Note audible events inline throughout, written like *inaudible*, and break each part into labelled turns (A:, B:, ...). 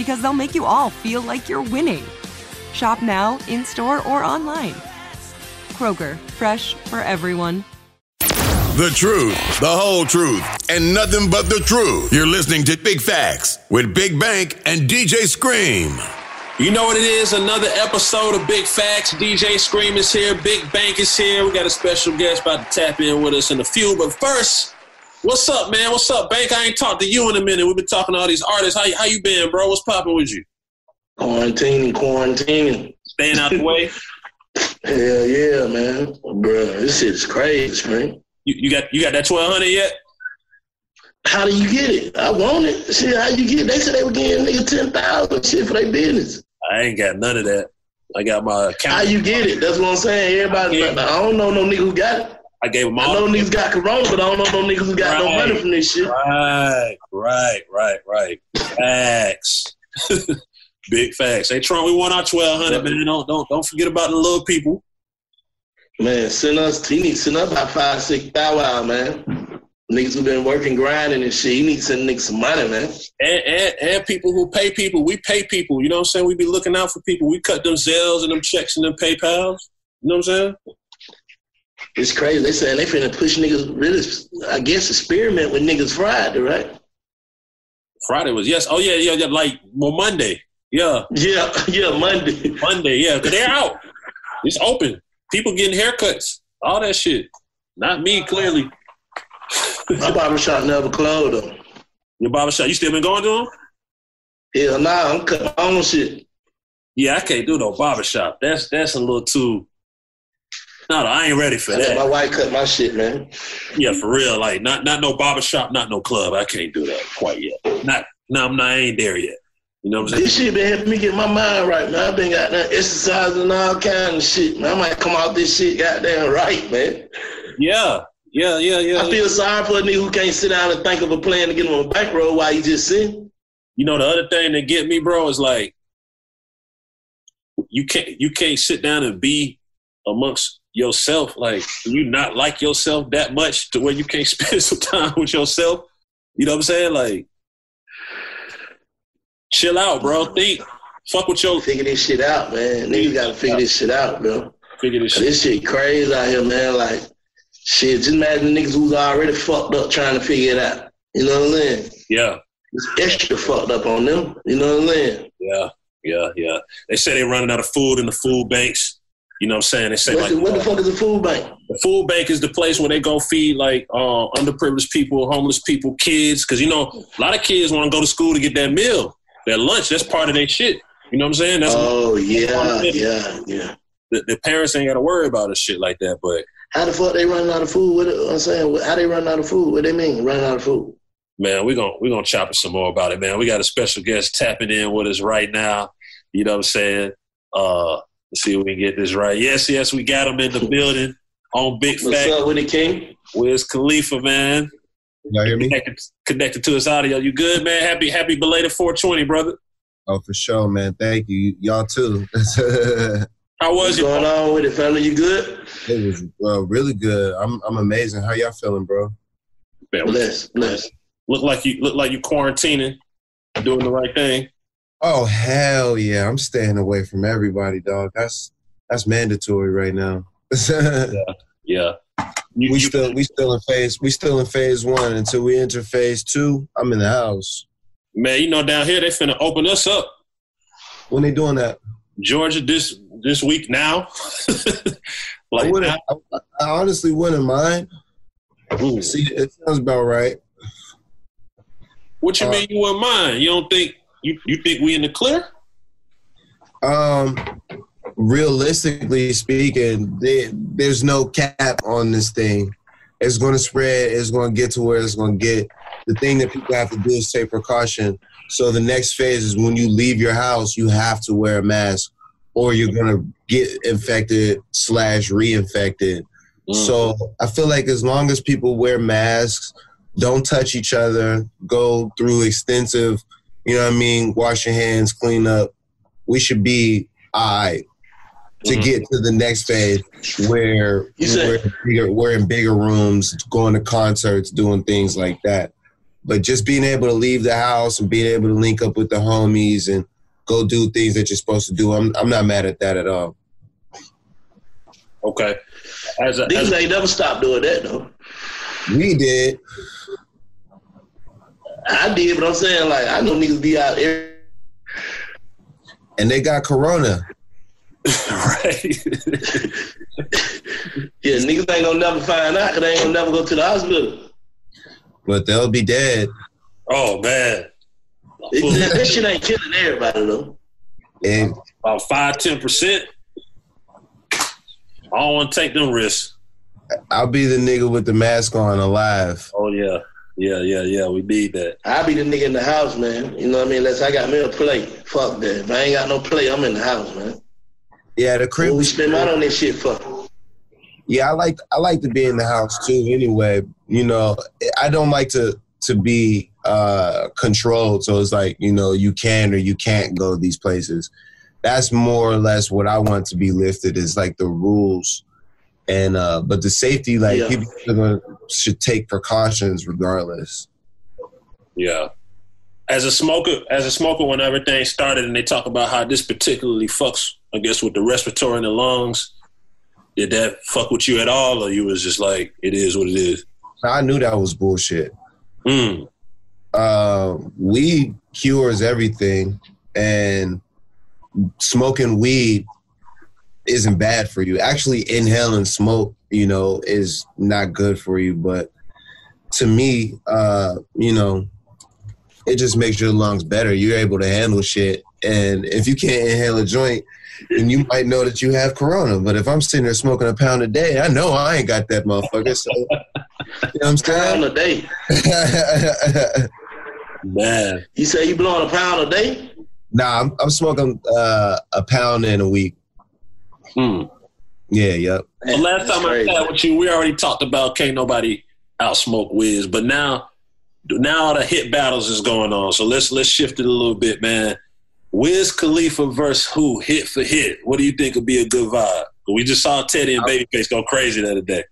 A: because they'll make you all feel like you're winning. Shop now, in store, or online. Kroger, fresh for everyone.
B: The truth, the whole truth, and nothing but the truth. You're listening to Big Facts with Big Bank and DJ Scream.
C: You know what it is? Another episode of Big Facts. DJ Scream is here. Big Bank is here. We got a special guest about to tap in with us in a few. But first, what's up, man? What's up, Bank? I ain't talked to you in a minute. We've been talking to all these artists. How, how you been, bro? What's popping with you?
D: Quarantining, quarantining.
C: Staying out the way? *laughs*
D: Hell yeah, man. Bro, this shit is crazy, man.
C: You, you got you got that twelve hundred yet?
D: How do you get it? I want it. Shit, how you get it? They said they were getting nigga ten thousand shit for their business.
C: I ain't got none of that. I got my account.
D: How you get it? That's what I'm saying. Everybody, I, I don't know no nigga who got it.
C: I gave them all.
D: I know niggas got corona, but I don't know no niggas who got right, no money from this shit.
C: Right, right, right, right. Facts. *laughs* Big facts. Hey Trump, we want our twelve hundred, man. Don't don't don't forget about the little people.
D: Man, send us. He needs to send us about five, six thousand, man. Niggas who been working, grinding and shit. He needs to send niggas some money, man.
C: And, and, and people who pay people. We pay people. You know what I'm saying? We be looking out for people. We cut them Zelles and them checks and them PayPals. You know what I'm saying?
D: It's crazy. They saying they finna push niggas really, I guess, experiment with niggas Friday, right?
C: Friday was yes. Oh yeah, yeah, yeah. Like well, Monday. Yeah.
D: Yeah, *laughs* yeah, Monday.
C: Monday, yeah, because they're out. It's open people getting haircuts, all that shit. Not me, clearly.
D: My barbershop never closed though.
C: Your barbershop, you still been going to them?
D: Hell nah, I'm cutting my own shit.
C: Yeah, I can't do no barbershop. That's that's a little too. No, I ain't ready for
D: I
C: that.
D: My wife cut my shit, man.
C: Yeah, for real. Like not not no barbershop, not no club. I can't do that quite yet. Not no, I'm not. I ain't there yet. You know what I'm saying?
D: This shit been helping me get my mind right, man. I've been got that exercising and all kind of shit, man. I might come out this shit goddamn right, man.
C: Yeah. Yeah, yeah, yeah.
D: I feel sorry for a nigga who can't sit down and think of a plan to get him on a bankroll while he just sitting.
C: You know, the other thing that get me, bro, is like you can't you can't sit down and be amongst yourself. Like you not like yourself that much to where you can't *laughs* spend some time with yourself. You know what I'm saying? Like chill out, bro. Think, fuck with your.
D: Figure this shit out, man. Niggas gotta figure this shit out, bro.
C: Figure this shit.
D: This shit crazy out here, man. Like, shit. Just imagine niggas who's already fucked up trying to figure it out. You know what I'm saying?
C: Yeah.
D: It's extra fucked up on them. You know what I'm saying?
C: Yeah, yeah, yeah. They say they're running out of food in the food banks. You know what I'm saying? They say
D: What's
C: like,
D: the, what the fuck is a food bank?
C: The food bank is the place where they go feed like uh, underprivileged people, homeless people, kids. Because you know, a lot of kids want to go to school to get that meal their lunch. That's part of their shit. You know what I'm saying? That's
D: oh yeah, yeah, yeah.
C: The, the parents ain't got to worry about a shit like that. But
D: how the fuck they running out of food? What I'm saying? How they running out of food? What they mean running out of food?
C: Man, we're gonna we're gonna chop it some more about it, man. We got a special guest tapping in with us right now. You know what I'm saying? Uh, let's see if we can get this right. Yes, yes, we got him in the building on Big Fat.
D: What's
C: Fact.
D: up with the king?
C: Wiz Khalifa, man?
E: Y'all hear me?
C: Connected, connected to his audio. You good, man? Happy happy belated 420, brother.
E: Oh, for sure, man. Thank you. Y'all too. *laughs*
C: How was
D: What's
C: it?
D: going on with it, family? You good?
E: it was uh, really good. I'm I'm amazing. How y'all feeling, bro?
C: Man,
D: Bless, bless.
C: Look like you look like you quarantining, doing the right thing.
E: Oh hell yeah! I'm staying away from everybody, dog. That's that's mandatory right now. *laughs*
C: Yeah. You,
E: we
C: you-
E: still we still in phase we still in phase one until we enter phase two. I'm in the house.
C: man, you know down here they finna open us up.
E: When they doing that?
C: Georgia this this week now. *laughs*
E: I
C: like
E: wouldn't. I, I honestly wouldn't mind.
C: Ooh.
E: See, it sounds about right.
C: what you
E: uh,
C: mean you wouldn't mind? You don't think you, you think we in the clear?
E: Um, realistically speaking, there, there's no cap on this thing. It's going to spread. It's going to get to where it's going to get. The thing that people have to do is take precaution. So the next phase is when you leave your house, you have to wear a mask, or you're going to get infected slash reinfected. So I feel like as long as people wear masks, don't touch each other, go through extensive, you know what I mean, wash your hands, clean up, we should be all right to
C: Mhm.
E: get to the next phase where
D: said-
E: we're, in bigger, we're in bigger rooms, going to concerts, doing things like that. But just being able to leave the house and being able to link up with the homies and go do things that you're supposed to do, I'm, I'm not mad at that at all.
C: Okay. As a, as
D: These
C: a
D: ain't never stopped doing that though.
E: We did.
D: I did, but I'm saying like I know niggas be out there.
E: And they got corona. *laughs*
C: right. *laughs*
D: Yeah, niggas ain't gonna never find out because they ain't gonna never go to the hospital.
E: But they'll be dead.
C: oh man.
D: It, that, that shit ain't killing everybody though.
E: And
C: About five, ten percent. I don't want to take them risks.
E: I'll be the nigga with the mask on alive.
C: Oh yeah, yeah, yeah, yeah. We need that.
D: I be the nigga in the house, man. You know what I mean? Unless I got me a plate. Fuck that. If I ain't got no plate, I'm in the house, man.
E: Yeah, the crib
D: What we spend money on this shit for?
E: Yeah, I like I like to be in the house too. Anyway, you know, I don't like to to be uh controlled. So it's like you know you can or you can't go these places. That's more or less what I want to be lifted is like the rules, and uh but the safety like
D: Yeah.
E: people gonna, should take precautions regardless.
C: Yeah. As a smoker, as a smoker, when everything started, and they talk about how this particularly fucks, I guess, with the respiratory and the lungs. Did that fuck with you at all, or you was just like, it is what it is?
E: I knew that was bullshit.
C: Mm.
E: uh, weed cures everything, and smoking weed isn't bad for you. Actually, inhaling smoke, you know, is not good for you. But to me, uh, you know, it just makes your lungs better. You're able to handle shit, and if you can't inhale a joint. then you might know that you have corona, but if I'm sitting there smoking a pound a day, I know I ain't got that motherfucker. So, you know what I'm
D: Pound a day. *laughs*
C: Man,
D: You say you blowing a pound a day?
E: Nah, I'm, I'm smoking uh, a pound in a week.
C: Hmm.
E: Yeah, yep.
C: The last
D: That's
C: time I sat with you, we already talked about can't nobody outsmoke Wiz, but now, now the hit battles is going on. So let's let's shift it a little bit, man. Wiz Khalifa versus who? Hit for hit. What do you think would be a good vibe? We just saw Teddy and Babyface go crazy the other day.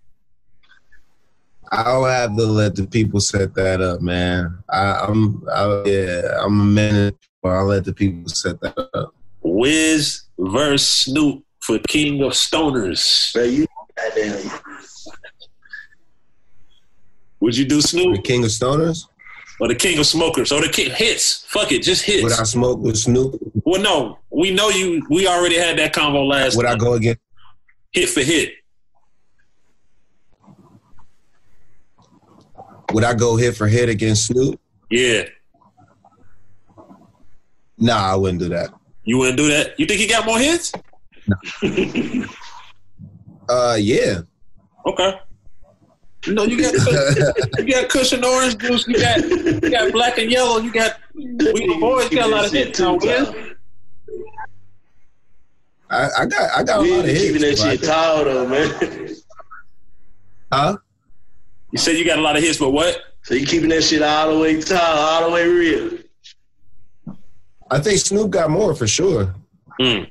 E: I'll have to let the people set that up, man. I, I'm, I, yeah, I'm a minute, but I'll let the people set that up.
C: Wiz versus Snoop for King of Stoners.
D: Bro, you goddamn.
C: Would you do Snoop?
E: The King of Stoners?
C: or the King of Smokers or the King hits? Fuck it, just hits.
E: Would I smoke with Snoop?
C: well, no, we know you. We already had that convo last.
E: Would I go against?
C: hit for hit?
E: Would I go hit for hit against Snoop?
C: Yeah,
E: Nah, I wouldn't do that.
C: you wouldn't do that. You think he got more hits? *laughs*
E: Uh, yeah.
C: Okay. You know, you got you got Kush and Orange Juice. You got you got black and yellow. You got we boys got a lot of hits
D: that
C: on
D: shit
E: I, I got, I got a lot of hits.
D: keeping that
E: bro.
D: shit tall though, man.
E: Huh?
C: You said you got a lot of hits, but what?
D: So you keeping that shit all the way tall, all the way real.
E: I think Snoop got more for sure.
C: Mm.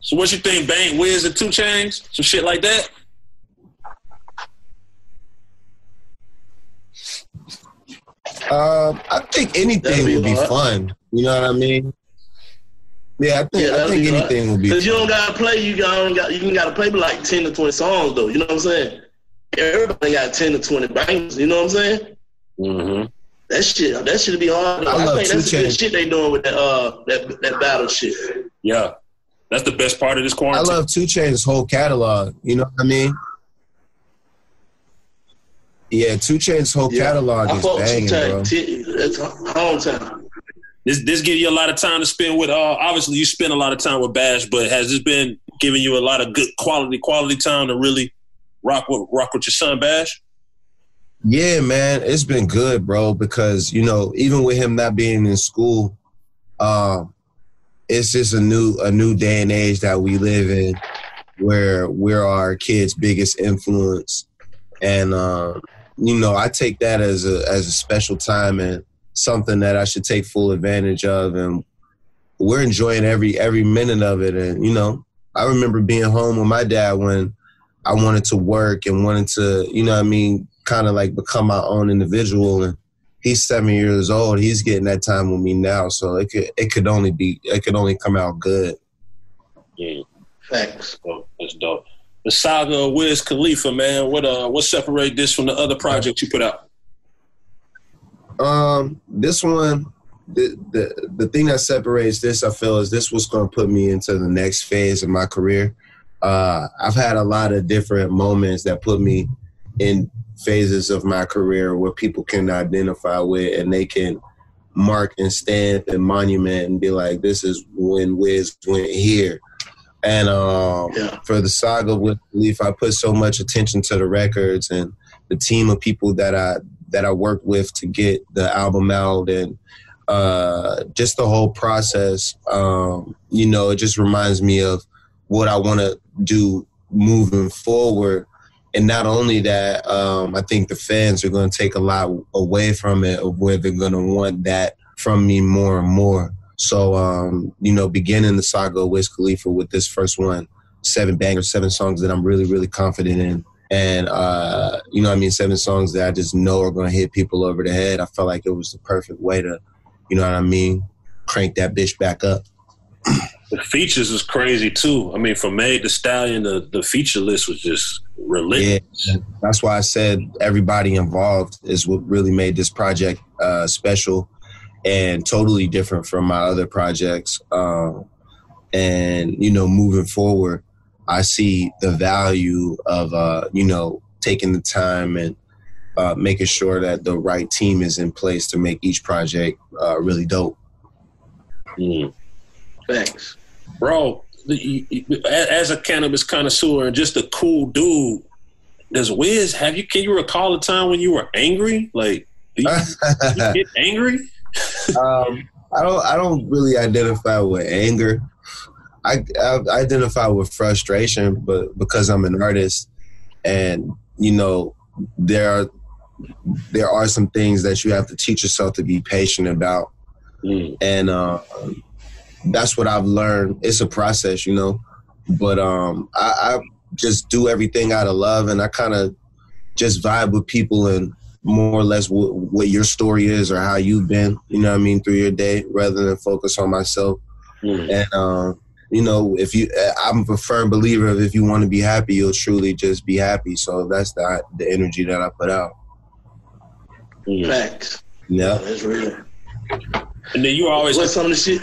C: So what you think, Bank, Wiz, and 2 Chainz? Some shit like that?
E: Um, I think anything
D: be
E: would be
D: hard.
E: fun. You know what I mean? Yeah, I think
D: Yeah,
E: I
D: that'd
E: think
D: be
E: anything would be.
D: Cause you don't gotta play. You got got you gotta play like ten to twenty songs though. You know what I'm saying? Everybody got ten to twenty bangers. You know what I'm saying?
C: Mm-hmm.
D: That shit. That shit should be hard.
E: I
D: I,
E: love
D: think that's
E: Two
D: the good shit they doing with that uh that that battle shit.
C: Yeah. That's the best part of this quarantine.
E: I love Two Chain's whole catalog. You know what I mean? Yeah, Two Chain's whole catalog
D: I
E: is banging,
D: Two
E: bro.
D: Chainz. T- That's hometown.
C: This this give you a lot of time to spend with. Uh, obviously, you spend a lot of time with Bash, but has this been giving you a lot of good quality quality time to really rock with rock with your son Bash?
E: Yeah, man, it's been good, bro. Because you know, even with him not being in school, um, it's just a new a new day and age that we live in, where we're our kids' biggest influence, and um, you know, I take that as a as a special time and something that I should take full advantage of, and we're enjoying every every minute of it. And you know, I remember being home with my dad when I wanted to work and wanted to, you know, what I mean, kind of like become my own individual. And he's seven years old. He's getting that time with me now, so it could it could only be it could only come out good.
C: Yeah,
D: Facts.
C: dope. that's dope. The saga of Wiz Khalifa, man. What uh, what separate this from the other projects you put out?
E: Um, this one, the the the thing that separates this, I feel, is this was going to put me into the next phase of my career. Uh, I've had a lot of different moments that put me in phases of my career where people can identify with and they can mark and stamp and monument and be like, this is when Wiz went here. And um,
D: Yeah.
E: for the saga with Leaf, I put so much attention to the records and the team of people that I that I worked with to get the album out and uh, just the whole process. Um, you know, it just reminds me of what I want to do moving forward. And not only that, um, I think the fans are going to take a lot away from it, of where they're going to want that from me more and more. So, um, you know, beginning the saga of Wiz Khalifa with this first one, seven bangers, seven songs that I'm really, really confident in. And, uh, you know what I mean? Seven songs that I just know are going to hit people over the head. I felt like it was the perfect way to, you know what I mean? Crank that bitch back up. *clears throat*
C: The features was crazy too. I mean, from Made to Stallion, the, the feature list was just relentless.
E: Yeah, that's why I said everybody involved is what really made this project uh, special and totally different from my other projects. Um, and you know, moving forward, I see the value of uh, you know taking the time and uh, making sure that the right team is in place to make each project uh, really dope.
C: Mm.
D: Facts.
C: Bro, the- you- you- as a cannabis connoisseur and just a cool dude, does Wiz have you? Can you recall a time when you were angry? Like, do you, do you get *laughs* angry?
E: um, I don't. I don't really identify with anger. I, I identify with frustration, but because I'm an artist, and you know, there are there are some things that you have to teach yourself to be patient about,
C: Mm.
E: and uh, that's what I've learned. It's a process, you know, but um, I, I just do everything out of love, and I kind of just vibe with people and more or less what, what your story is or how you've been, you know what I mean, through your day rather than focus on myself.
C: Mm.
E: And, um, you know, if you, I'm a firm believer of if you want to be happy, you'll truly just be happy. So that's the, the energy that I put out.
C: Mm.
D: Facts.
E: Yeah.
D: That's real.
C: And then you always
D: What's some of the shit?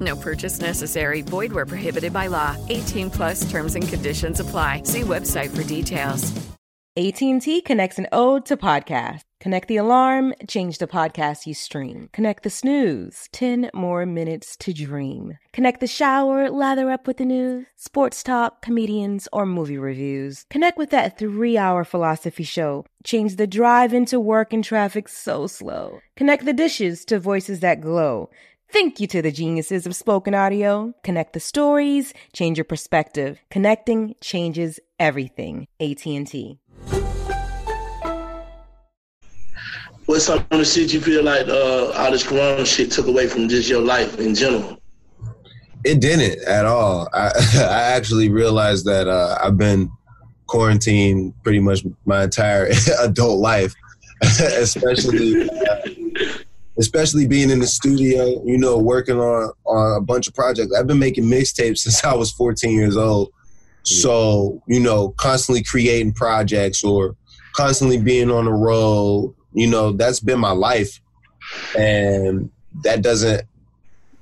F: No purchase necessary. Void where prohibited by law. 18 plus terms and conditions apply. See website for details.
G: AT&T connects an ode to podcast. Connect the alarm, change the podcast you stream. Connect the snooze, 10 more minutes to dream. Connect the shower, lather up with the news, sports talk, comedians, or movie reviews. Connect with that three hour philosophy show. Change the drive into work and traffic so slow. Connect the dishes to voices that glow. Thank you to the geniuses of spoken audio. Connect the stories, change your perspective. Connecting changes everything. AT&T.
D: What's some of the shit you feel like uh, all this corona shit took away from just your life in general?
E: It didn't at all. I, *laughs* I actually realized that uh, I've been quarantined pretty much my entire *laughs* adult life, *laughs* especially uh, especially being in the studio. You know, working on on a bunch of projects. I've been making mixtapes *laughs* since I was 14 years old. So you know, constantly creating projects or constantly being on the road, you know, that's been my life. And that doesn't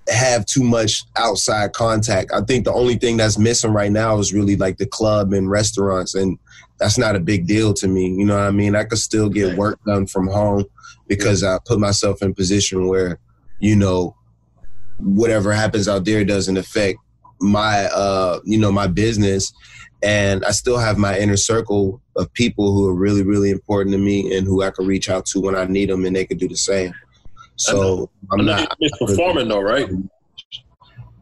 E: have too much outside contact. I think the only thing that's missing right now is really like the club and restaurants and that's not a big deal to me. You know what I mean? I could still get work done from home because I put myself in a position where, you know, whatever happens out there doesn't affect my uh you know my business and I still have my inner circle of people who are really, really important to me and who I can reach out to when I need them, and they can do the same. So I'm not
C: performing though, right?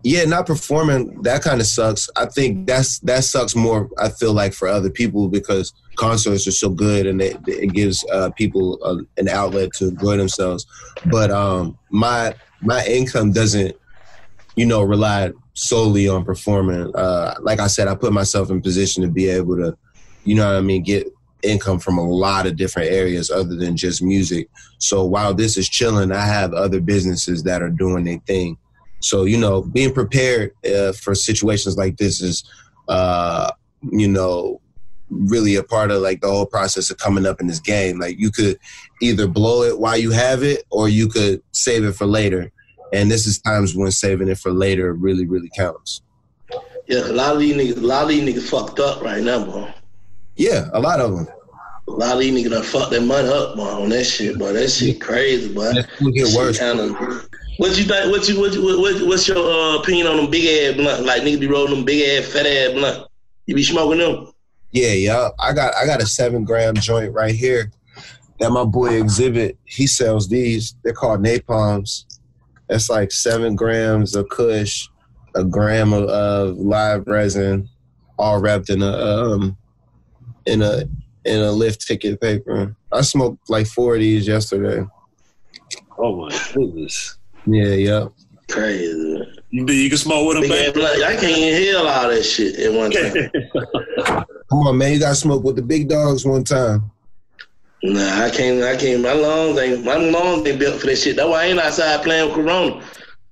E: Yeah, not performing. That kind of sucks. I think that's that sucks more. I feel like for other people because concerts are so good and it, it gives uh, people a, an outlet to enjoy themselves. But um, my my income doesn't, you know, rely solely on performing. Uh, like I said, I put myself in position to be able to, you know what I mean, get income from a lot of different areas other than just music. So while this is chilling, I have other businesses that are doing their thing. So you know, being prepared uh, for situations like this is, uh, you know, really a part of like the whole process of coming up in this game. Like you could either blow it while you have it, or you could save it for later. And this is times when saving it for later really, really counts.
D: Yeah, a lot of these niggas, a lot of these niggas fucked up right now, bro.
E: Yeah, a lot of them.
D: A lot of these niggas done fucked their money up, bro, on that shit, bro. That shit crazy, bro.
E: That get worse.
D: Kinda, what you think? What you what, you, what what's your uh, opinion on them big ass blunt? Like niggas be rolling them big ass fat ass blunt. You be smoking them?
E: Yeah, yeah. I got I got a seven gram joint right here that my boy Exhibit. He sells these. They're called napalms. It's like seven grams of Kush, a gram of, of live resin, all wrapped in a um in a in a lift ticket paper. I smoked like four of these yesterday.
C: Oh my goodness.
E: Yeah, yeah.
D: Crazy.
C: You, you can smoke with them,
D: Big ass blunt. I can't inhale all that shit at one time. *laughs*
E: Come on, man. You got to smoke with the big dogs one time.
D: Nah, I can't. I can't. My lungs ain't. My lungs ain't built for that shit. That's why I ain't outside playing with Corona.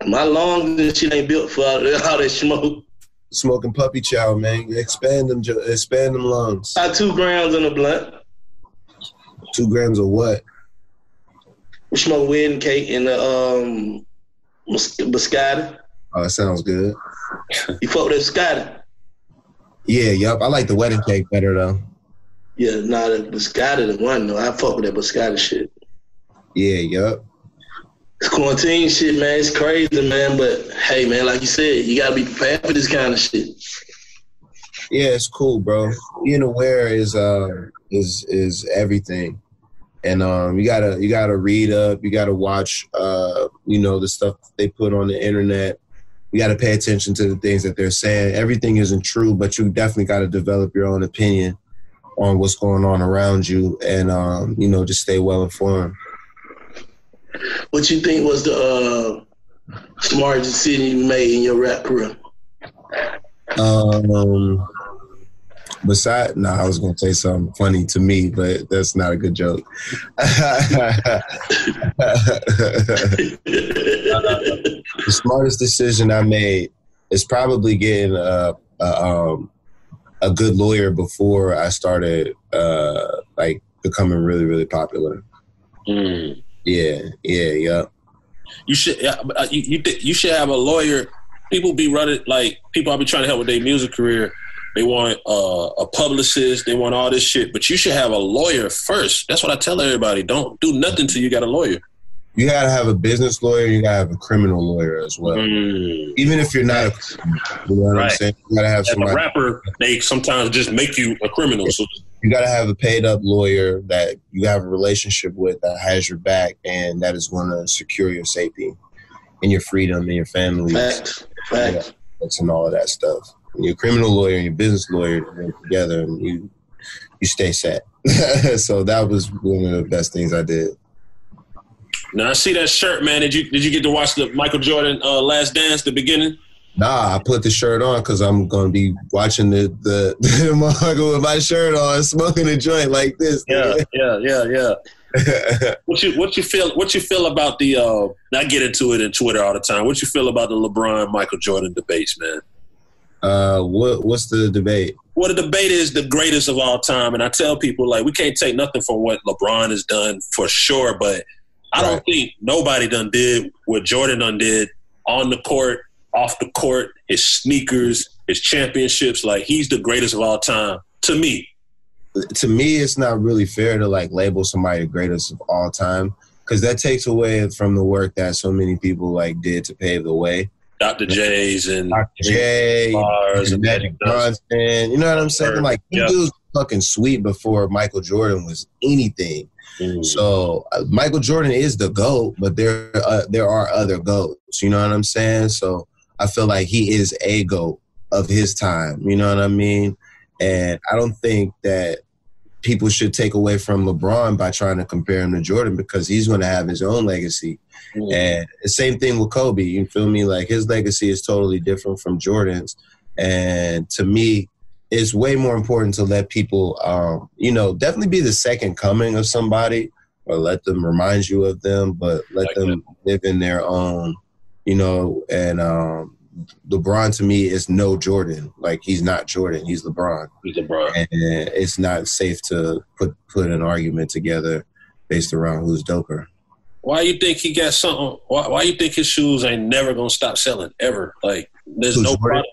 D: My lungs and shit ain't built for all that, *laughs* all that smoke.
E: Smoking puppy chow, man. Expand them, jo- expand them lungs.
D: Got two grams in a blunt.
E: Two grams of what?
D: We smoke wedding cake and the um biscotti.
E: Oh, that sounds good.
D: You fuck with that biscotti?
E: Yeah, yup. I like the wedding cake better though.
D: Yeah, nah, the biscotti the one though. I fuck with that biscotti shit.
E: Yeah, yup.
D: This quarantine shit, man, it's crazy, man. But hey, man, like you said, you gotta be prepared for this kind of shit.
E: Yeah, it's cool, bro. Being aware is uh is is everything. And um you gotta you gotta read up, you gotta watch uh, you know, the stuff they put on the internet, you got to pay attention to the things that they're saying. Everything isn't true, but you definitely got to develop your own opinion on what's going on around you, and um, you know, just stay well informed.
D: What you think was the uh, smartest decision you made in your rap career?
E: Um, beside, no, I was gonna say something funny to me, but that's not a good joke. *laughs* the smartest decision I made is probably getting a, a, um, a good lawyer before I started uh, like becoming really really popular.
C: Mm.
E: Yeah, yeah, yeah.
C: You should yeah, uh, you you, you should have a lawyer. People be running like people. I be trying to help with their music career. They want uh, a publicist. They want all this shit. But you should have a lawyer first. That's what I tell everybody. Don't do nothing till you got a lawyer.
E: You gotta have a business lawyer. You gotta have a criminal lawyer as well.
C: Mm.
E: Even if you're not a criminal, you know what
C: Right.
E: I'm saying. You gotta have
C: As a rapper, they sometimes just make you a criminal. So
E: You gotta have a paid up lawyer that you have a relationship with that has your back and that is going to secure your safety and your freedom and your family.
D: Facts. Facts.
E: and all of that stuff. Your criminal lawyer and your business lawyer together, and you you stay set. *laughs* so that was one of the best things I did.
C: now I see that shirt, man. Did you did you get to watch the Michael Jordan uh, Last Dance, the beginning?
E: Nah, I put the shirt on because I'm gonna be watching the the, *laughs* the with my shirt on, smoking a joint like this.
C: Yeah, yeah, yeah, yeah. *laughs* what you what you feel what you feel about the uh I get into it in Twitter all the time. What you feel about the LeBron Michael Jordan debates, man?
E: Uh, what what's the debate?
C: Well, the debate is the greatest of all time, and I tell people like we can't take nothing from what LeBron has done for sure, but I don't think nobody done did what Jordan done did on the court, off the court, his sneakers, his championships. Like he's the greatest of all time to me.
E: to me, it's not really fair to like label somebody the greatest of all time because that takes away from the work that so many people like did to pave the way.
C: Dr. J's and
E: Dr. J,
C: Bars
E: and Magic Johnson. You know what I'm saying? Like he
C: Yeah.
E: was fucking sweet before Michael Jordan was anything. So uh, Michael Jordan is the goat, but there uh, there are other goats. You know what I'm saying? So I feel like he is a goat of his time. You know what I mean? And I don't think that people should take away from LeBron by trying to compare him to Jordan because he's going to have his own legacy. And the same thing with Kobe. You feel me? Like his legacy is totally different from Jordan's. And to me, it's way more important to let people, um, you know, definitely be the second coming of somebody or let them remind you of them, but let them live in their own, you know, and um, LeBron to me is no Jordan. Like he's not Jordan. He's LeBron.
C: He's LeBron.
E: And it's not safe to put put an argument together based around who's doper.
C: Why you think he got something? Why, why you think his shoes ain't never gonna stop selling ever? Like there's no product.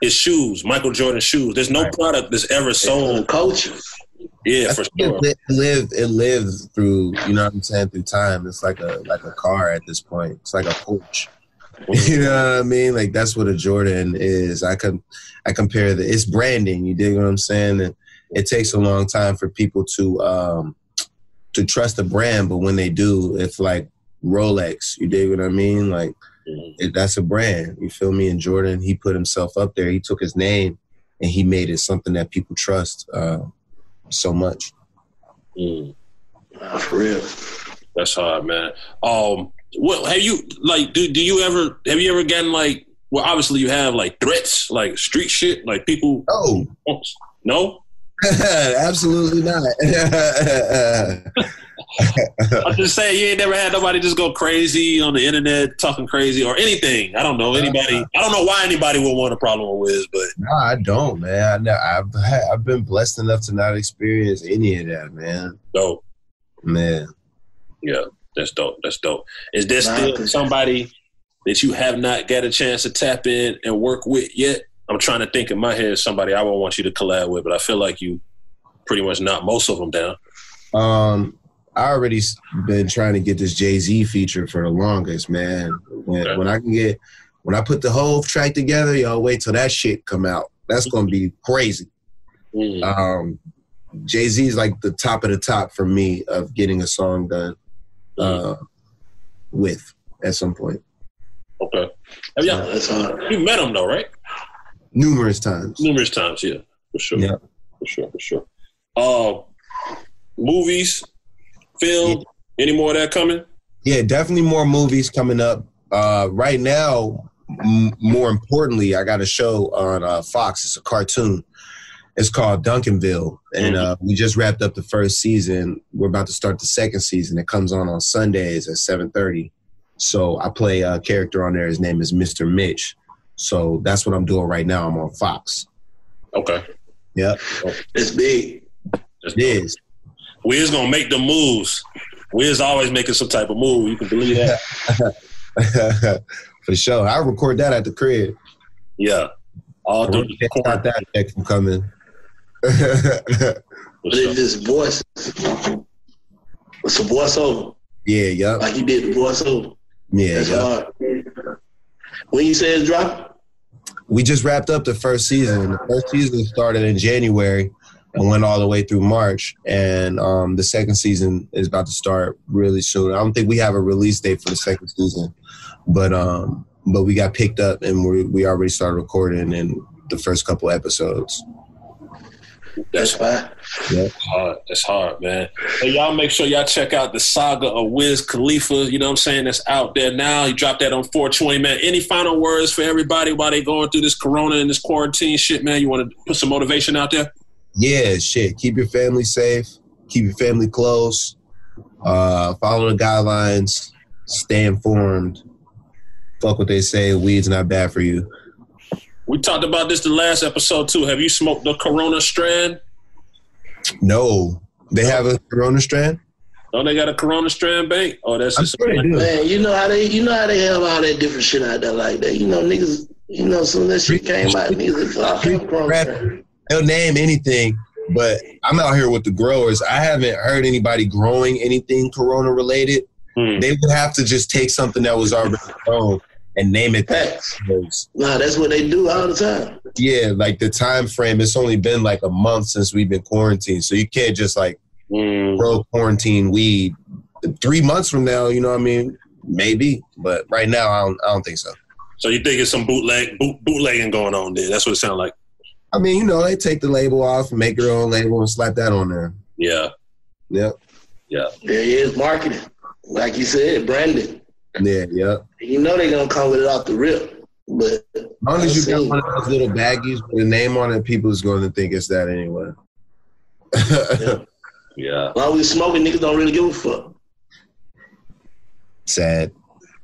C: His shoes, Michael Jordan shoes. There's no product that's ever sold.
D: Coaches.
C: Yeah, for sure.
E: It lived it lived through, you know what I'm saying, through time. It's like a like a car at this point. It's like a Porsche. *laughs* You know what I mean? Like that's what a Jordan is. I can I compare the it's branding, you dig what I'm saying? And it takes a long time for people to um to trust a brand, but when they do, it's like Rolex. You dig what I mean? Like it, that's a brand. You feel me? And Jordan, he put himself up there. He took his name and he made it something that people trust uh, so much.
C: Mm.
D: for real.
C: That's hard, man. Um, what have you like? Do do you ever have you ever gotten like? Well, obviously you have like threats, like street shit, like people.
E: Oh
C: no, *laughs* *laughs*
E: absolutely not. *laughs*
C: I'm just saying you ain't never had nobody just go crazy on the internet talking crazy or anything. I don't know anybody. Uh-huh. I don't know why anybody would want a problem with Wiz, but
E: no, I don't, man. I, I've, I've been blessed enough to not experience any of that, man.
C: no
E: man.
C: Yeah, that's dope. That's dope. Is there still somebody that you have not got a chance to tap in and work with yet? I'm trying to think in my head somebody I would want you to collab with, but I feel like you pretty much knocked most of them down.
E: Um, I already been trying to get this Jay Z feature for the longest, man. When, when I can get, when I put the whole track together, y'all wait till that shit come out. That's gonna be crazy. Um, Jay Z is like the top of the top for me of getting a song done uh, with at some point.
C: Okay. Have y'all,
D: That's hard.
C: you met him though, right?
E: Numerous times.
C: Numerous times, yeah, for sure.
E: Yeah.
C: For sure, for sure. Uh, movies, film, any more of that coming?
E: Yeah, definitely more movies coming up. Uh, right now, m- more importantly, I got a show on uh, Fox. It's a cartoon. It's called Duncanville, and uh, we just wrapped up the first season. We're about to start the second season. It comes on on Sundays at seven thirty. So I play a character on there. His name is Mr. Mitch. So that's what I'm doing right now. I'm on Fox.
C: Okay.
E: Yep.
D: It's big.
E: It is.
C: Wiz gonna make the moves. Wiz always making some type of move. You can believe that. *laughs*
E: For sure. I record that at the crib.
C: Yeah. All through the
E: stop that check from coming. *laughs*
D: But it's just voice. It's a voiceover.
E: yeah, yep.
D: Like you did the voiceover.
E: Yeah,
D: That's hard. When you say it's dropping,
E: we just wrapped up the first season. The first season started in January and went all the way through March. And um, the second season is about to start really soon. I don't think we have a release date for the second season, but um, but we got picked up and we we already started recording in the first couple episodes.
C: That's
D: fine.
E: Yeah.
C: hard. That's hard, man. Hey, y'all make sure y'all check out the saga of Wiz Khalifa. You know what I'm saying? That's out there now. He dropped that on 420, man. Any final words for everybody while they going through this corona and this quarantine shit, man? You want to put some motivation out there?
E: Yeah, shit. Keep your family safe. Keep your family close. Uh, follow the guidelines. Stay informed. Fuck what they say. Weed's not bad for you.
C: We talked about this the last episode too. Have you smoked the Corona strand?
E: No, they have a Corona strand.
C: Oh, they got a Corona strand bank. Oh, that's just
D: man, you know how they, you know how they have all that different shit out there like that. You know, niggas, you know, some of that shit came out. Niggas, like, oh, Corona.
E: They'll name anything, but I'm out here with the growers. I haven't heard anybody growing anything Corona related. Hmm. They would have to just take something that was already grown and name it that.
D: Nah, that's what they do all the time.
E: Yeah, like the time frame. It's only been like a month since we've been quarantined, so you can't just like mm. grow quarantine weed. Three months from now, you know what I mean? Maybe, but right now, I don't. I don't think so.
C: So you think it's some bootleg boot, bootlegging going on there? That's what it sounds like.
E: I mean, you know, they take the label off and make their own label and slap that on there.
C: Yeah.
E: Yep.
C: Yeah.
D: There is marketing, like you said, branding.
E: Yeah. Yep.
D: You know they gonna come with it off the rip, but
E: As long as you
D: I've
E: got one of those little baggies with a name on it, people is going to think it's that anyway. *laughs*
C: Yeah.
D: While we smoking, niggas don't really give a fuck.
E: Sad.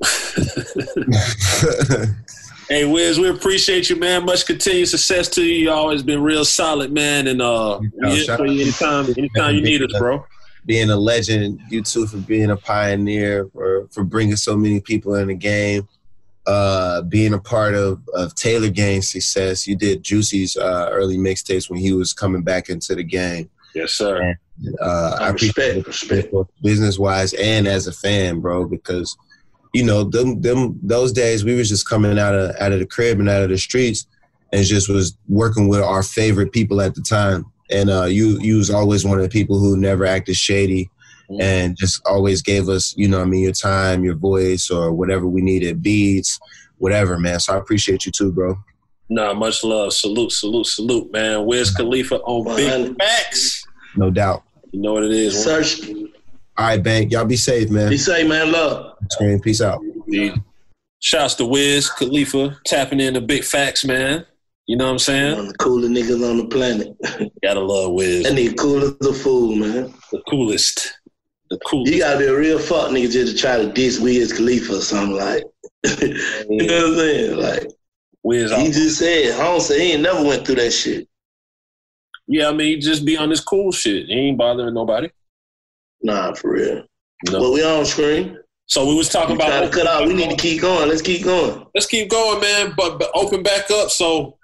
E: *laughs*
C: Hey Wiz, we appreciate you, man. Much continued success to you. You always been real solid, man. And uh, we here
E: shout
C: for you anytime, anytime you need us, bro.
E: Being a legend, you too for being a pioneer, for for bringing so many people in the game, uh, being a part of of Taylor Gang's success. You did Juicy's uh, early mixtapes when he was coming back into the game.
C: Yes, sir.
E: Uh, I appreciate it business wise and as a fan, bro, because you know them them those days we was just coming out of out of the crib and out of the streets and just was working with our favorite people at the time. And uh, you you was always one of the people who never acted shady and just always gave us, you know, what I mean, your time, your voice, or whatever we needed, beats, whatever, man. So I appreciate you too, bro.
C: Nah, much love. Salute, salute, salute, man. Wiz Khalifa on Big Facts.
E: No doubt.
C: You know what it is.
D: Search.
E: All right, Bank. Y'all be safe, man.
D: Be safe, man. Love.
E: Scream. Peace out.
C: Shouts to Wiz Khalifa tapping in the Big Facts, man. You know what I'm saying?
D: One of the coolest niggas on the planet. *laughs*
C: Gotta love Wiz.
D: That nigga cool as a fool, man.
C: The coolest. The coolest.
D: You gotta be a real fuck nigga just to try to diss Wiz Khalifa or something like. *laughs* you know what I'm saying? Like,
C: Wiz
D: he just said, I don't say he ain't never went through that shit.
C: Yeah, I mean, he just be on this cool shit. He ain't bothering nobody.
D: Nah, for real.
C: No.
D: But we on screen.
C: So we was talking
D: We
C: about
D: to cut out. We need to keep going. Let's keep going.
C: Let's keep going, man. But, but open back up. So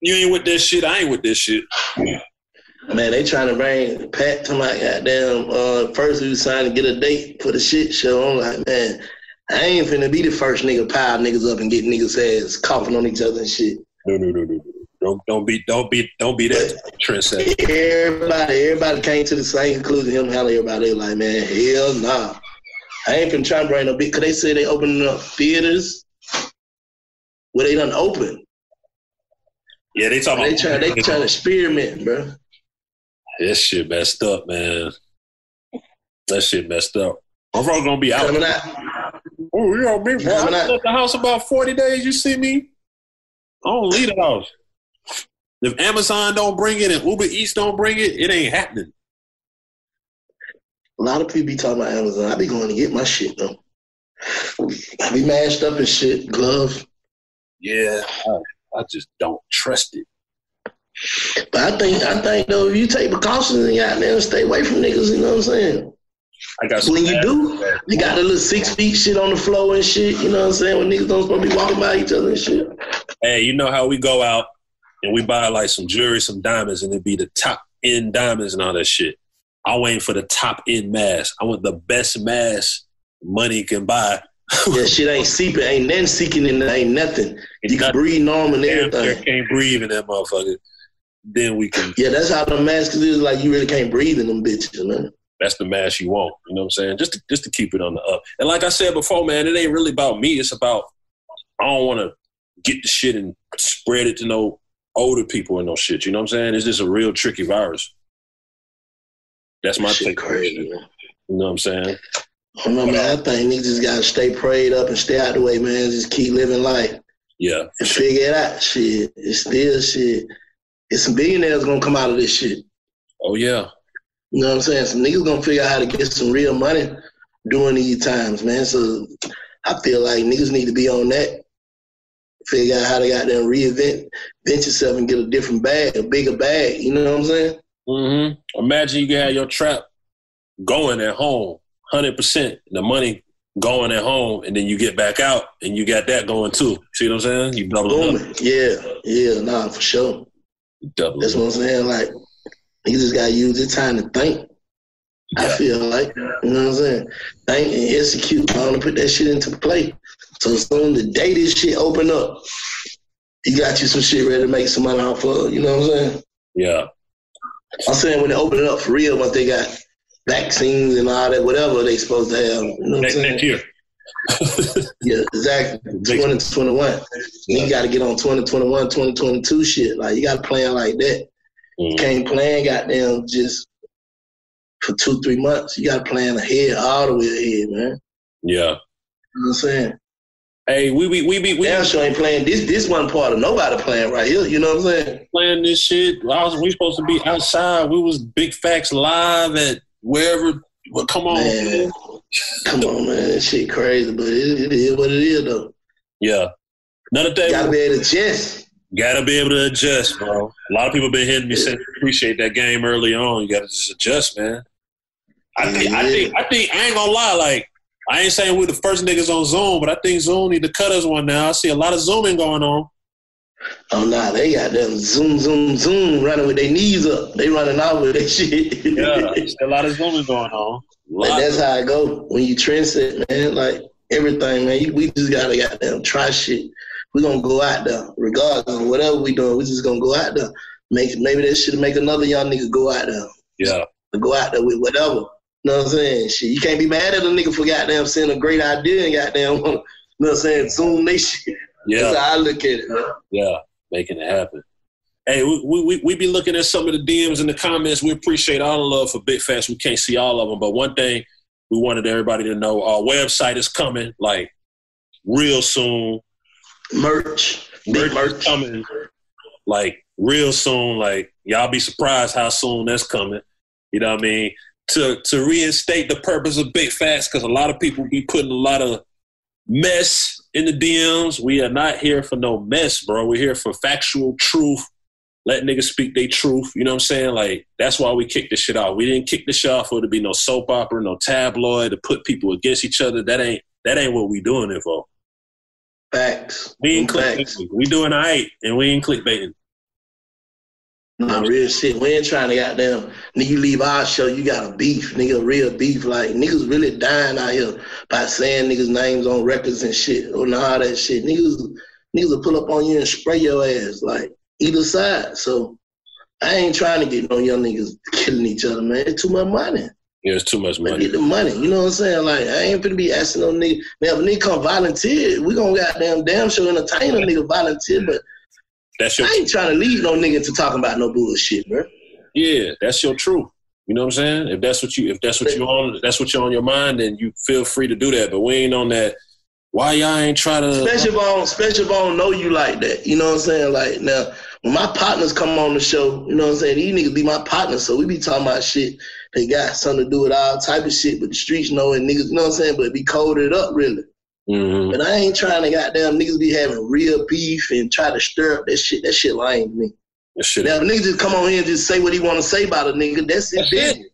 C: you ain't with this shit. I ain't with this shit.
D: Man, they trying to bring Pat to my goddamn. Uh, first, we was trying to get a date for the shit show. I'm like, man, I ain't finna be the first nigga pile niggas up and get niggas ass coughing on each other and shit.
C: No, no, no, no. Don't don't be don't be don't be that trendsetter.
D: Everybody, everybody came to the same conclusion. Him, hell, everybody was like, man, hell nah. I ain't been trying to bring no big. Cause they say they opening up theaters where they done open.
C: Yeah, they talking
D: They
C: about
D: try they trying to experiment, bro.
C: That shit messed up, man. That shit messed up. I'm probably gonna be out.
D: Coming out.
C: Oh, you know me, bro. I left the house about 40 days. You see me? I don't leave the house. If Amazon don't bring it and Uber Eats don't bring it, it ain't happening.
D: A lot of people be talking about Amazon. I be going to get my shit though. I be mashed up and shit, gloves.
C: Yeah, I, just don't trust it.
D: But I think I think though, if you take precautions and goddamn stay away from niggas, you know what I'm saying?
C: I got
D: When you do, you got a little six feet shit on the floor and shit, you know what I'm saying? When niggas don't supposed to be walking by each other and shit.
C: Hey, you know how we go out and we buy like some jewelry, some diamonds, and it be the top end diamonds and all that shit. I waiting for the top end mask. I want the best mask money can buy.
D: Yeah, *laughs* shit ain't seeping, ain't nothing seeking in there, ain't nothing. You can breathe normal and everything.
C: can't breathe in that motherfucker. Then we can.
D: Yeah, that's how the mask is. Like you really can't breathe in them bitches, man.
C: That's the mask you want. You know what I'm saying? Just to, just to keep it on the up. And like I said before, man, it ain't really about me. It's about I don't want to get the shit and spread it to no older people and no shit. You know what I'm saying? It's just a real tricky virus. That's my
D: Shit
C: take.
D: crazy, man.
C: You know what I'm saying?
D: I don't know, man. I think niggas just gotta stay prayed up and stay out the way, man. Just keep living life
C: Yeah.
D: and figure it out. Shit, it's still shit. It's some billionaires gonna come out of this shit.
C: Oh yeah.
D: You know what I'm saying? Some niggas gonna figure out how to get some real money during these times, man. So I feel like niggas need to be on that. Figure out how to got them reinvent, vent yourself and get a different bag, a bigger bag. You know what I'm saying?
C: Mm-hmm. Imagine you can have your trap going at home, hundred percent. The money going at home, and then you get back out, and you got that going too. See what I'm saying? You double it up.
D: Yeah, yeah, nah, for sure.
C: Double
D: That's what. I'm saying. Like, you just gotta use this time to think. I feel like, you know what I'm saying? Think and execute. I want to put that shit into play. So soon the day this shit open up, you got you some shit ready to make some money off of. You know what I'm saying?
C: Yeah.
D: I'm saying when they open it up for real, once they got vaccines and all that, whatever they supposed to have. You know
C: Next, next year. *laughs*
D: Yeah, exactly. 2021. You got to get on 2021, 2022 shit. Like, you got to plan like that.
C: Mm.
D: You can't plan goddamn just for two, three months. You got to plan ahead, all the way ahead, man.
C: Yeah.
D: You know what I'm saying?
C: Hey, we be we be we
D: Damn sure ain't playing this. This one part of nobody playing right here. You know what I'm saying?
C: playing this shit. I was we supposed to be outside. We was big facts live at wherever. Well, come on,
D: Man, come on, man. That shit crazy, but it, it is what it is, though.
C: Yeah. Another thing.
D: Gotta be able to adjust.
C: Gotta be able to adjust, bro. A lot of people been hitting me saying appreciate that game early on. You gotta just adjust, man. I think, I think, I think, I ain't gonna lie. Like, I ain't saying we're the first niggas on Zoom, but I think Zoom need to cut us one now. I see a lot of zooming going on.
D: Oh, nah, they got them zoom, zoom, zoom running with their knees up. They running out with that *laughs* shit.
C: Yeah, a lot of zooming going on.
D: Like that's how I go when you trendset, man. Like everything, man. You, we just gotta goddamn try shit. We gonna go out there, regardless of whatever we doing. We just gonna go out there. Make maybe that shit make another young nigga go out there.
C: Yeah.
D: Go out there with whatever. You know what I'm saying? Shit, you can't be mad at a nigga for goddamn saying a great idea and goddamn, you *laughs* know what I'm saying? Zoom they shit.
C: Yeah.
D: That's how I look at it, man.
C: Yeah, making it happen. Hey, we, we, we, we be looking at some of the DMs in the comments. We appreciate all the love for Big Facts. We can't see all of them, but one thing we wanted everybody to know: our website is coming, like real soon.
D: Merch,
C: merch, is coming, like real soon. Like y'all be surprised how soon that's coming. You know what I mean? To to reinstate the purpose of Big Facts, because a lot of people be putting a lot of mess in the DMs. We are not here for no mess, bro. We're here for factual truth. Let niggas speak their truth. You know what I'm saying? Like that's why we kicked this shit off. We didn't kick the shit off for it to be no soap opera, no tabloid, to put people against each other. That ain't that ain't what we doing it for.
D: Facts.
C: We ain't clickbaiting. We doing all right, and we ain't clickbaiting.
D: Nah, real shit. We ain't trying to goddamn nigga you leave our show, you got a beef, nigga, real beef. Like niggas really dying out here by saying niggas' names on records and shit or all that shit. Niggas niggas will pull up on you and spray your ass, like either side. So I ain't trying to get no young niggas killing each other, man. It's too much money.
C: Yeah, it's too much money.
D: get the money. You know what I'm saying? Like I ain't finna be asking no nigga. Man, if a nigga come volunteer, we gonna goddamn damn sure entertain a nigga volunteer. But
C: That's your
D: I ain't trying to lead no nigga to talking about no bullshit, bro.
C: yeah, that's your truth. You know what I'm saying? If that's what you if that's what you on that's what you're on your mind, then you feel free to do that. But we ain't on that. Why y'all ain't try to?
D: Especially if I don't, especially if I don't know you like that. You know what I'm saying? Like now, when my partners come on the show, you know what I'm saying? These niggas be my partners, so we be talking about shit. They got something to do with all type of shit, but the streets know and niggas, you know what I'm saying? But it be coded up really.
C: Mhm.
D: But I ain't trying to goddamn niggas be having real beef and try to stir up that shit. That shit lame to me.
C: That shit.
D: Now, if niggas just come on here and just say what he want to say about a nigga, that's his
C: That's it.
D: business.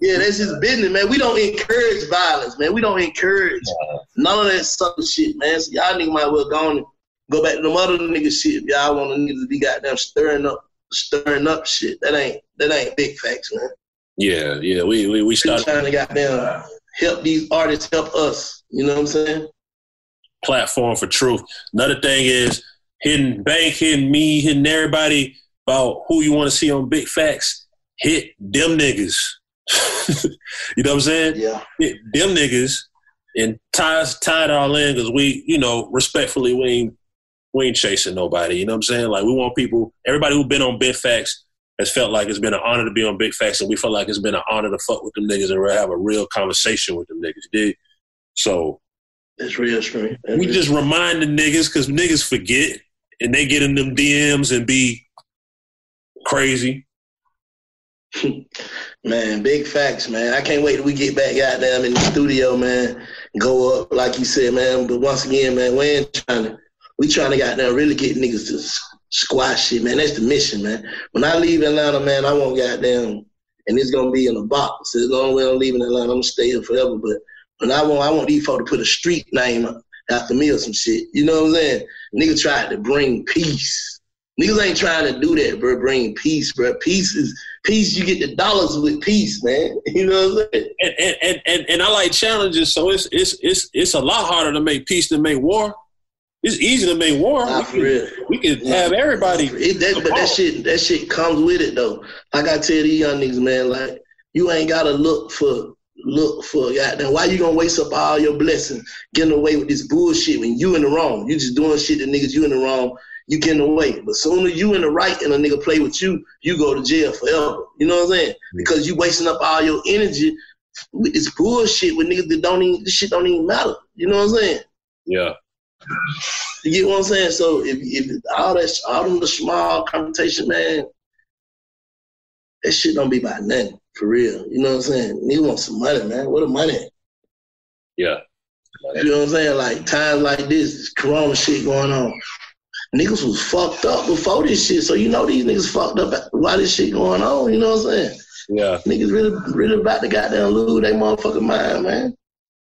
D: Yeah, that's his business, man. We don't encourage violence, man. We don't encourage none of that sucker shit, man. So y'all niggas might well go on and go back to them other nigga shit if y'all want a niggas to be goddamn stirring up stirring up shit. That ain't that ain't big facts, man.
C: Yeah, yeah. We we we
D: We
C: started
D: trying to goddamn help these artists help us. You know what I'm saying?
C: platform for truth. Another thing is hitting bank, hitting me, hitting everybody about who you want to see on Big Facts. Hit them niggas. *laughs* you know what I'm saying?
D: Yeah.
C: Hit them niggas and tie tie it all in because we, you know, respectfully we ain't we ain't chasing nobody. You know what I'm saying? Like we want people, everybody who been on Big Facts has felt like it's been an honor to be on Big Facts, and we felt like it's been an honor to fuck with them niggas and have a real conversation with them niggas. Dig? So
D: it's real strange.
C: we just remind the niggas because niggas forget and they get in them DMs and be crazy. *laughs*
D: Man, big facts, man. I can't wait till we get back goddamn in the studio, man. Go up, like you said, man. But once again, man, we ain't trying to we trying to get out there really get niggas to squash shit, man. That's the mission, man. When I leave Atlanta, man, I won't goddamn and it's gonna be in a box. As long as I'm leaving Atlanta, I'm gonna stay here forever. But when I want I want these folks to put a street name after me or some shit. You know what I'm saying? Niggas tried to bring peace. Niggas ain't trying to do that, bro. Bring peace, bro. Peace is peace. You get the dollars with peace, man. *laughs* You know what I'm saying?
C: And and, and, and, and I like challenges, so it's it's it's it's a lot harder to make peace than make war. It's easy to make war.
D: Nah,
C: we
D: for
C: can,
D: real.
C: we can have everybody.
D: It, that, but that shit, that shit comes with it though. Like I tell these young niggas, man, like you ain't gotta look for look for goddamn. Why you gonna waste up all your blessings getting away with this bullshit when you in the wrong? You just doing shit to niggas. You in the wrong. You getting away. But sooner you in the right and a nigga play with you, you go to jail forever. You know what I'm saying? Because you wasting up all your energy. with this bullshit with niggas that don't even this shit don't even matter. You know what I'm saying?
C: Yeah.
D: You get what I'm saying? So if, if all that, all them the small confrontation, man, that shit don't be about nothing for real. You know what I'm saying? Nigga want some money, man. What the money?
C: Yeah.
D: You know what I'm saying? Like times like this, this Corona shit going on. Niggas was fucked up before this shit, so you know these niggas fucked up while this shit going on. You know what I'm saying?
C: Yeah.
D: Niggas really, really about to goddamn lose their motherfucking mind, man.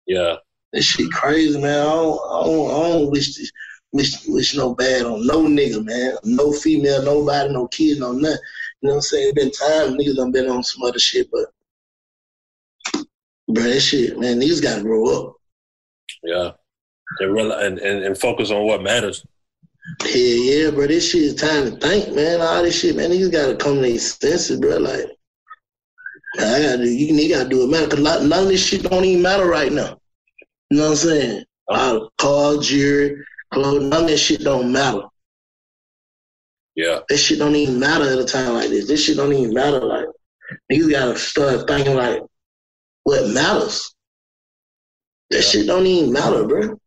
C: Yeah.
D: That shit crazy, man. I don't, I don't, I don't wish, this, wish, wish no bad on no nigga, man. No female, nobody, no kid, no nothing. You know what I'm saying? Been time niggas done been on some other shit, but bro, that shit, man, niggas gotta grow up.
C: Yeah. And, and, and and focus on what matters.
D: Hell yeah, bro. This shit is time to think, man. All this shit, man. Niggas gotta come to their senses, bro. Like, I gotta do. You niggas gotta do it, man. Cause a lot- none of this shit don't even matter right now. You know what I'm saying? All the cars, jewelry, clothes, none of that shit don't matter.
C: Yeah.
D: That shit don't even matter at a time like this. This shit don't even matter. Like, you gotta start thinking like, what matters? That shit don't even matter, bro.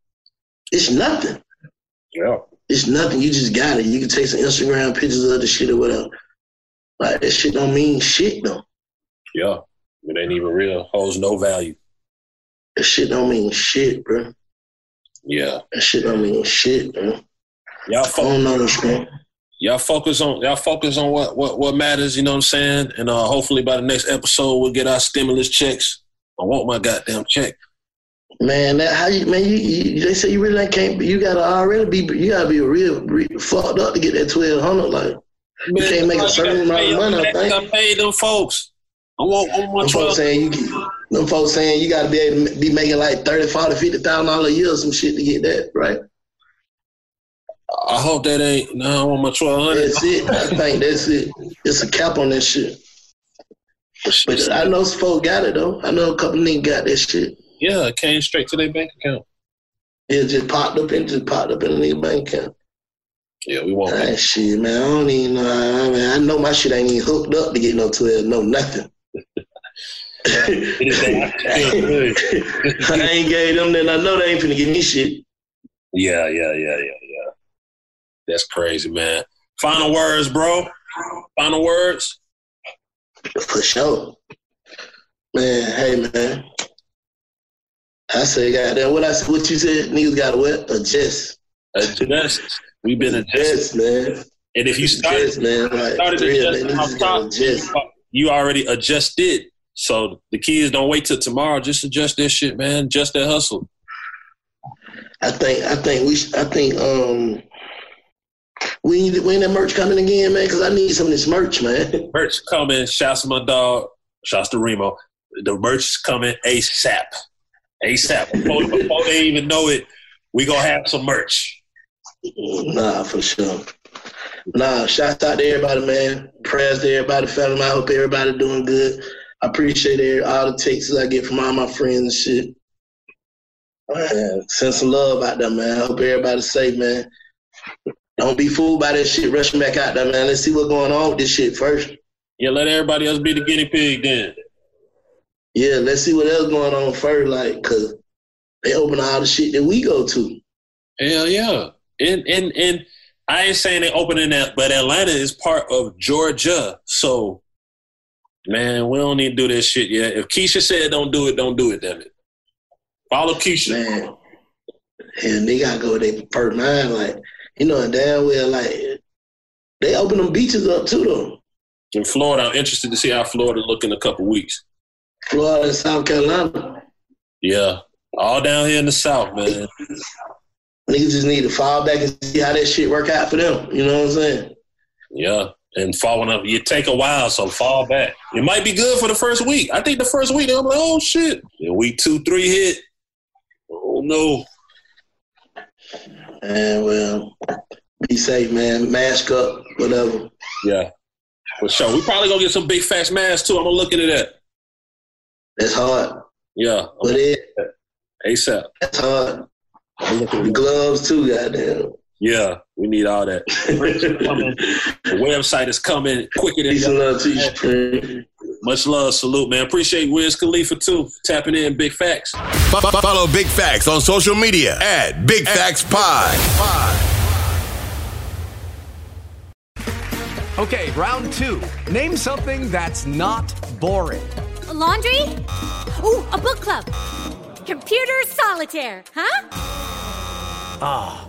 D: It's nothing.
C: Yeah.
D: It's nothing. You just got it. You can take some Instagram pictures of the shit or whatever. Like that shit don't mean shit though.
C: Yeah. It ain't even real. Holds no value.
D: That shit don't mean shit, bro.
C: Yeah.
D: That shit don't mean shit, bro.
C: Y'all
D: I don't know this, man.
C: Y'all focus on y'all focus on what, what what matters, you know what I'm saying? And uh hopefully by the next episode we'll get our stimulus checks. I want my goddamn check.
D: Man, that how you man? You, you they say you really can't. be You gotta already be. You gotta be real, real fucked up to get that twelve hundred. Like you can't make a certain amount of money. I think.
C: I paid them folks. I want, I want
D: Them folks saying you. Get, them folks saying you gotta be able to be making like thirty, forty, fifty thousand dollars a year or some shit to get that, right?
C: I hope that ain't no I want my twelve hundred.
D: That's it. I think that's it. It's a cap on that shit. But I know some folk got it though. I know a couple niggas got that shit.
C: Yeah, it came straight to their bank account.
D: It just popped up and just popped up in a nigga bank account.
C: Yeah, we won't.
D: Ah, that shit, man. I don't even know. I, mean, I know my shit ain't even hooked up to get no twelve, no nothing. I ain't gave them, then I know they ain't finna give me shit.
C: Yeah, yeah, yeah, yeah, yeah. That's crazy, man. Final words, bro. Final words.
D: For sure. Man, hey man. I say goddamn what I what you said, niggas gotta what? Adjust.
C: Adjust. We've been
D: adjust, man.
C: And if you started,
D: adjust, man, like,
C: started adjusting
D: man,
C: top,
D: adjust.
C: you already adjusted. So the kids don't wait till tomorrow. Just adjust their shit, man. Adjust that hustle.
D: I think I think we I think um we need when that merch coming again, man, because I need some of this merch, man. *laughs*
C: Merch coming. Shouts to my dog. Shouts to Remo. The merch is coming ASAP. ASAP. Before, before they even know it, we gonna have some merch.
D: Nah, for sure. Nah, shouts out to everybody, man. Prayers to everybody, family. I hope everybody doing good. I appreciate it, all the texts I get from all my friends and shit. Man, send some love out there, man. I hope everybody's safe, man. Don't be fooled by that shit rushing back out there, man. Let's see what's going on with this shit first.
C: Yeah, let everybody else be the guinea pig then.
D: Yeah, let's see what else going on first, like, cause they open all the shit that we go to.
C: Hell yeah. And and and I ain't saying they opening that, but Atlanta is part of Georgia. So man, we don't need to do this shit yet. If Keisha said don't do it, don't do it, damn it. Follow Keisha.
D: Man, and they gotta go with their first mind, like, you know, and damn well, like, they open them beaches up too, though.
C: In Florida, I'm interested to see how Florida look in a couple weeks.
D: Florida and South Carolina.
C: Yeah. All down here in the South, man.
D: Niggas just need to fall back and see how that shit work out for them. You know what I'm saying?
C: Yeah. And falling up, you take a while, so fall back. It might be good for the first week. I think the first week, I'm like, oh shit. And week two, three hit. Oh no.
D: And well, be safe, man. Mask up, whatever.
C: Yeah. For sure. We probably gonna get some big facts masks too. I'm gonna look into that.
D: That's hard.
C: Yeah.
D: But it
C: ASAP.
D: that's hard. Gloves too, goddamn.
C: Yeah, we need all that. the website is coming quicker than
D: Peace and love to you,
C: Much love, salute, man. Appreciate Wiz Khalifa too, tapping in. Big facts.
B: Fo- fo- Follow Big Facts on social media at Big Facts Pod.
H: Okay, round two. Name something that's not boring.
I: A laundry? Ooh, a book club. Computer solitaire, huh?
H: Ah,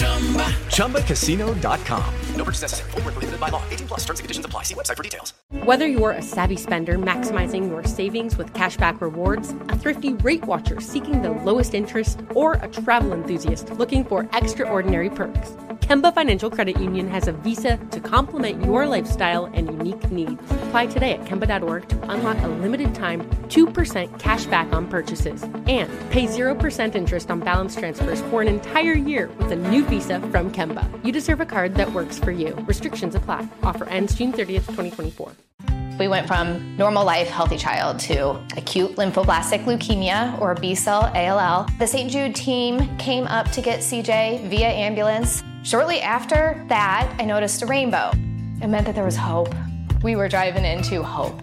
H: ChumbaCasino.com. No purchase necessary. Void where prohibited by law. 18 plus terms and conditions apply. See website for details.
J: Whether you're a savvy spender maximizing your savings with cashback rewards, a thrifty rate watcher seeking the lowest interest, or a travel enthusiast looking for extraordinary perks, Kemba Financial Credit Union has a visa to complement your lifestyle and unique needs. Apply today at Kemba.org to unlock a limited time 2% cash back on purchases and pay 0% interest on balance transfers for an entire year with a new visa from Kemba. You deserve a card that works for you. Restrictions apply. Offer ends June 30th, 2024.
K: We went from normal life, healthy child to acute lymphoblastic leukemia or B cell ALL. The St. Jude team came up to get CJ via ambulance. Shortly after that, I noticed a rainbow. It meant that there was hope. We were driving into hope.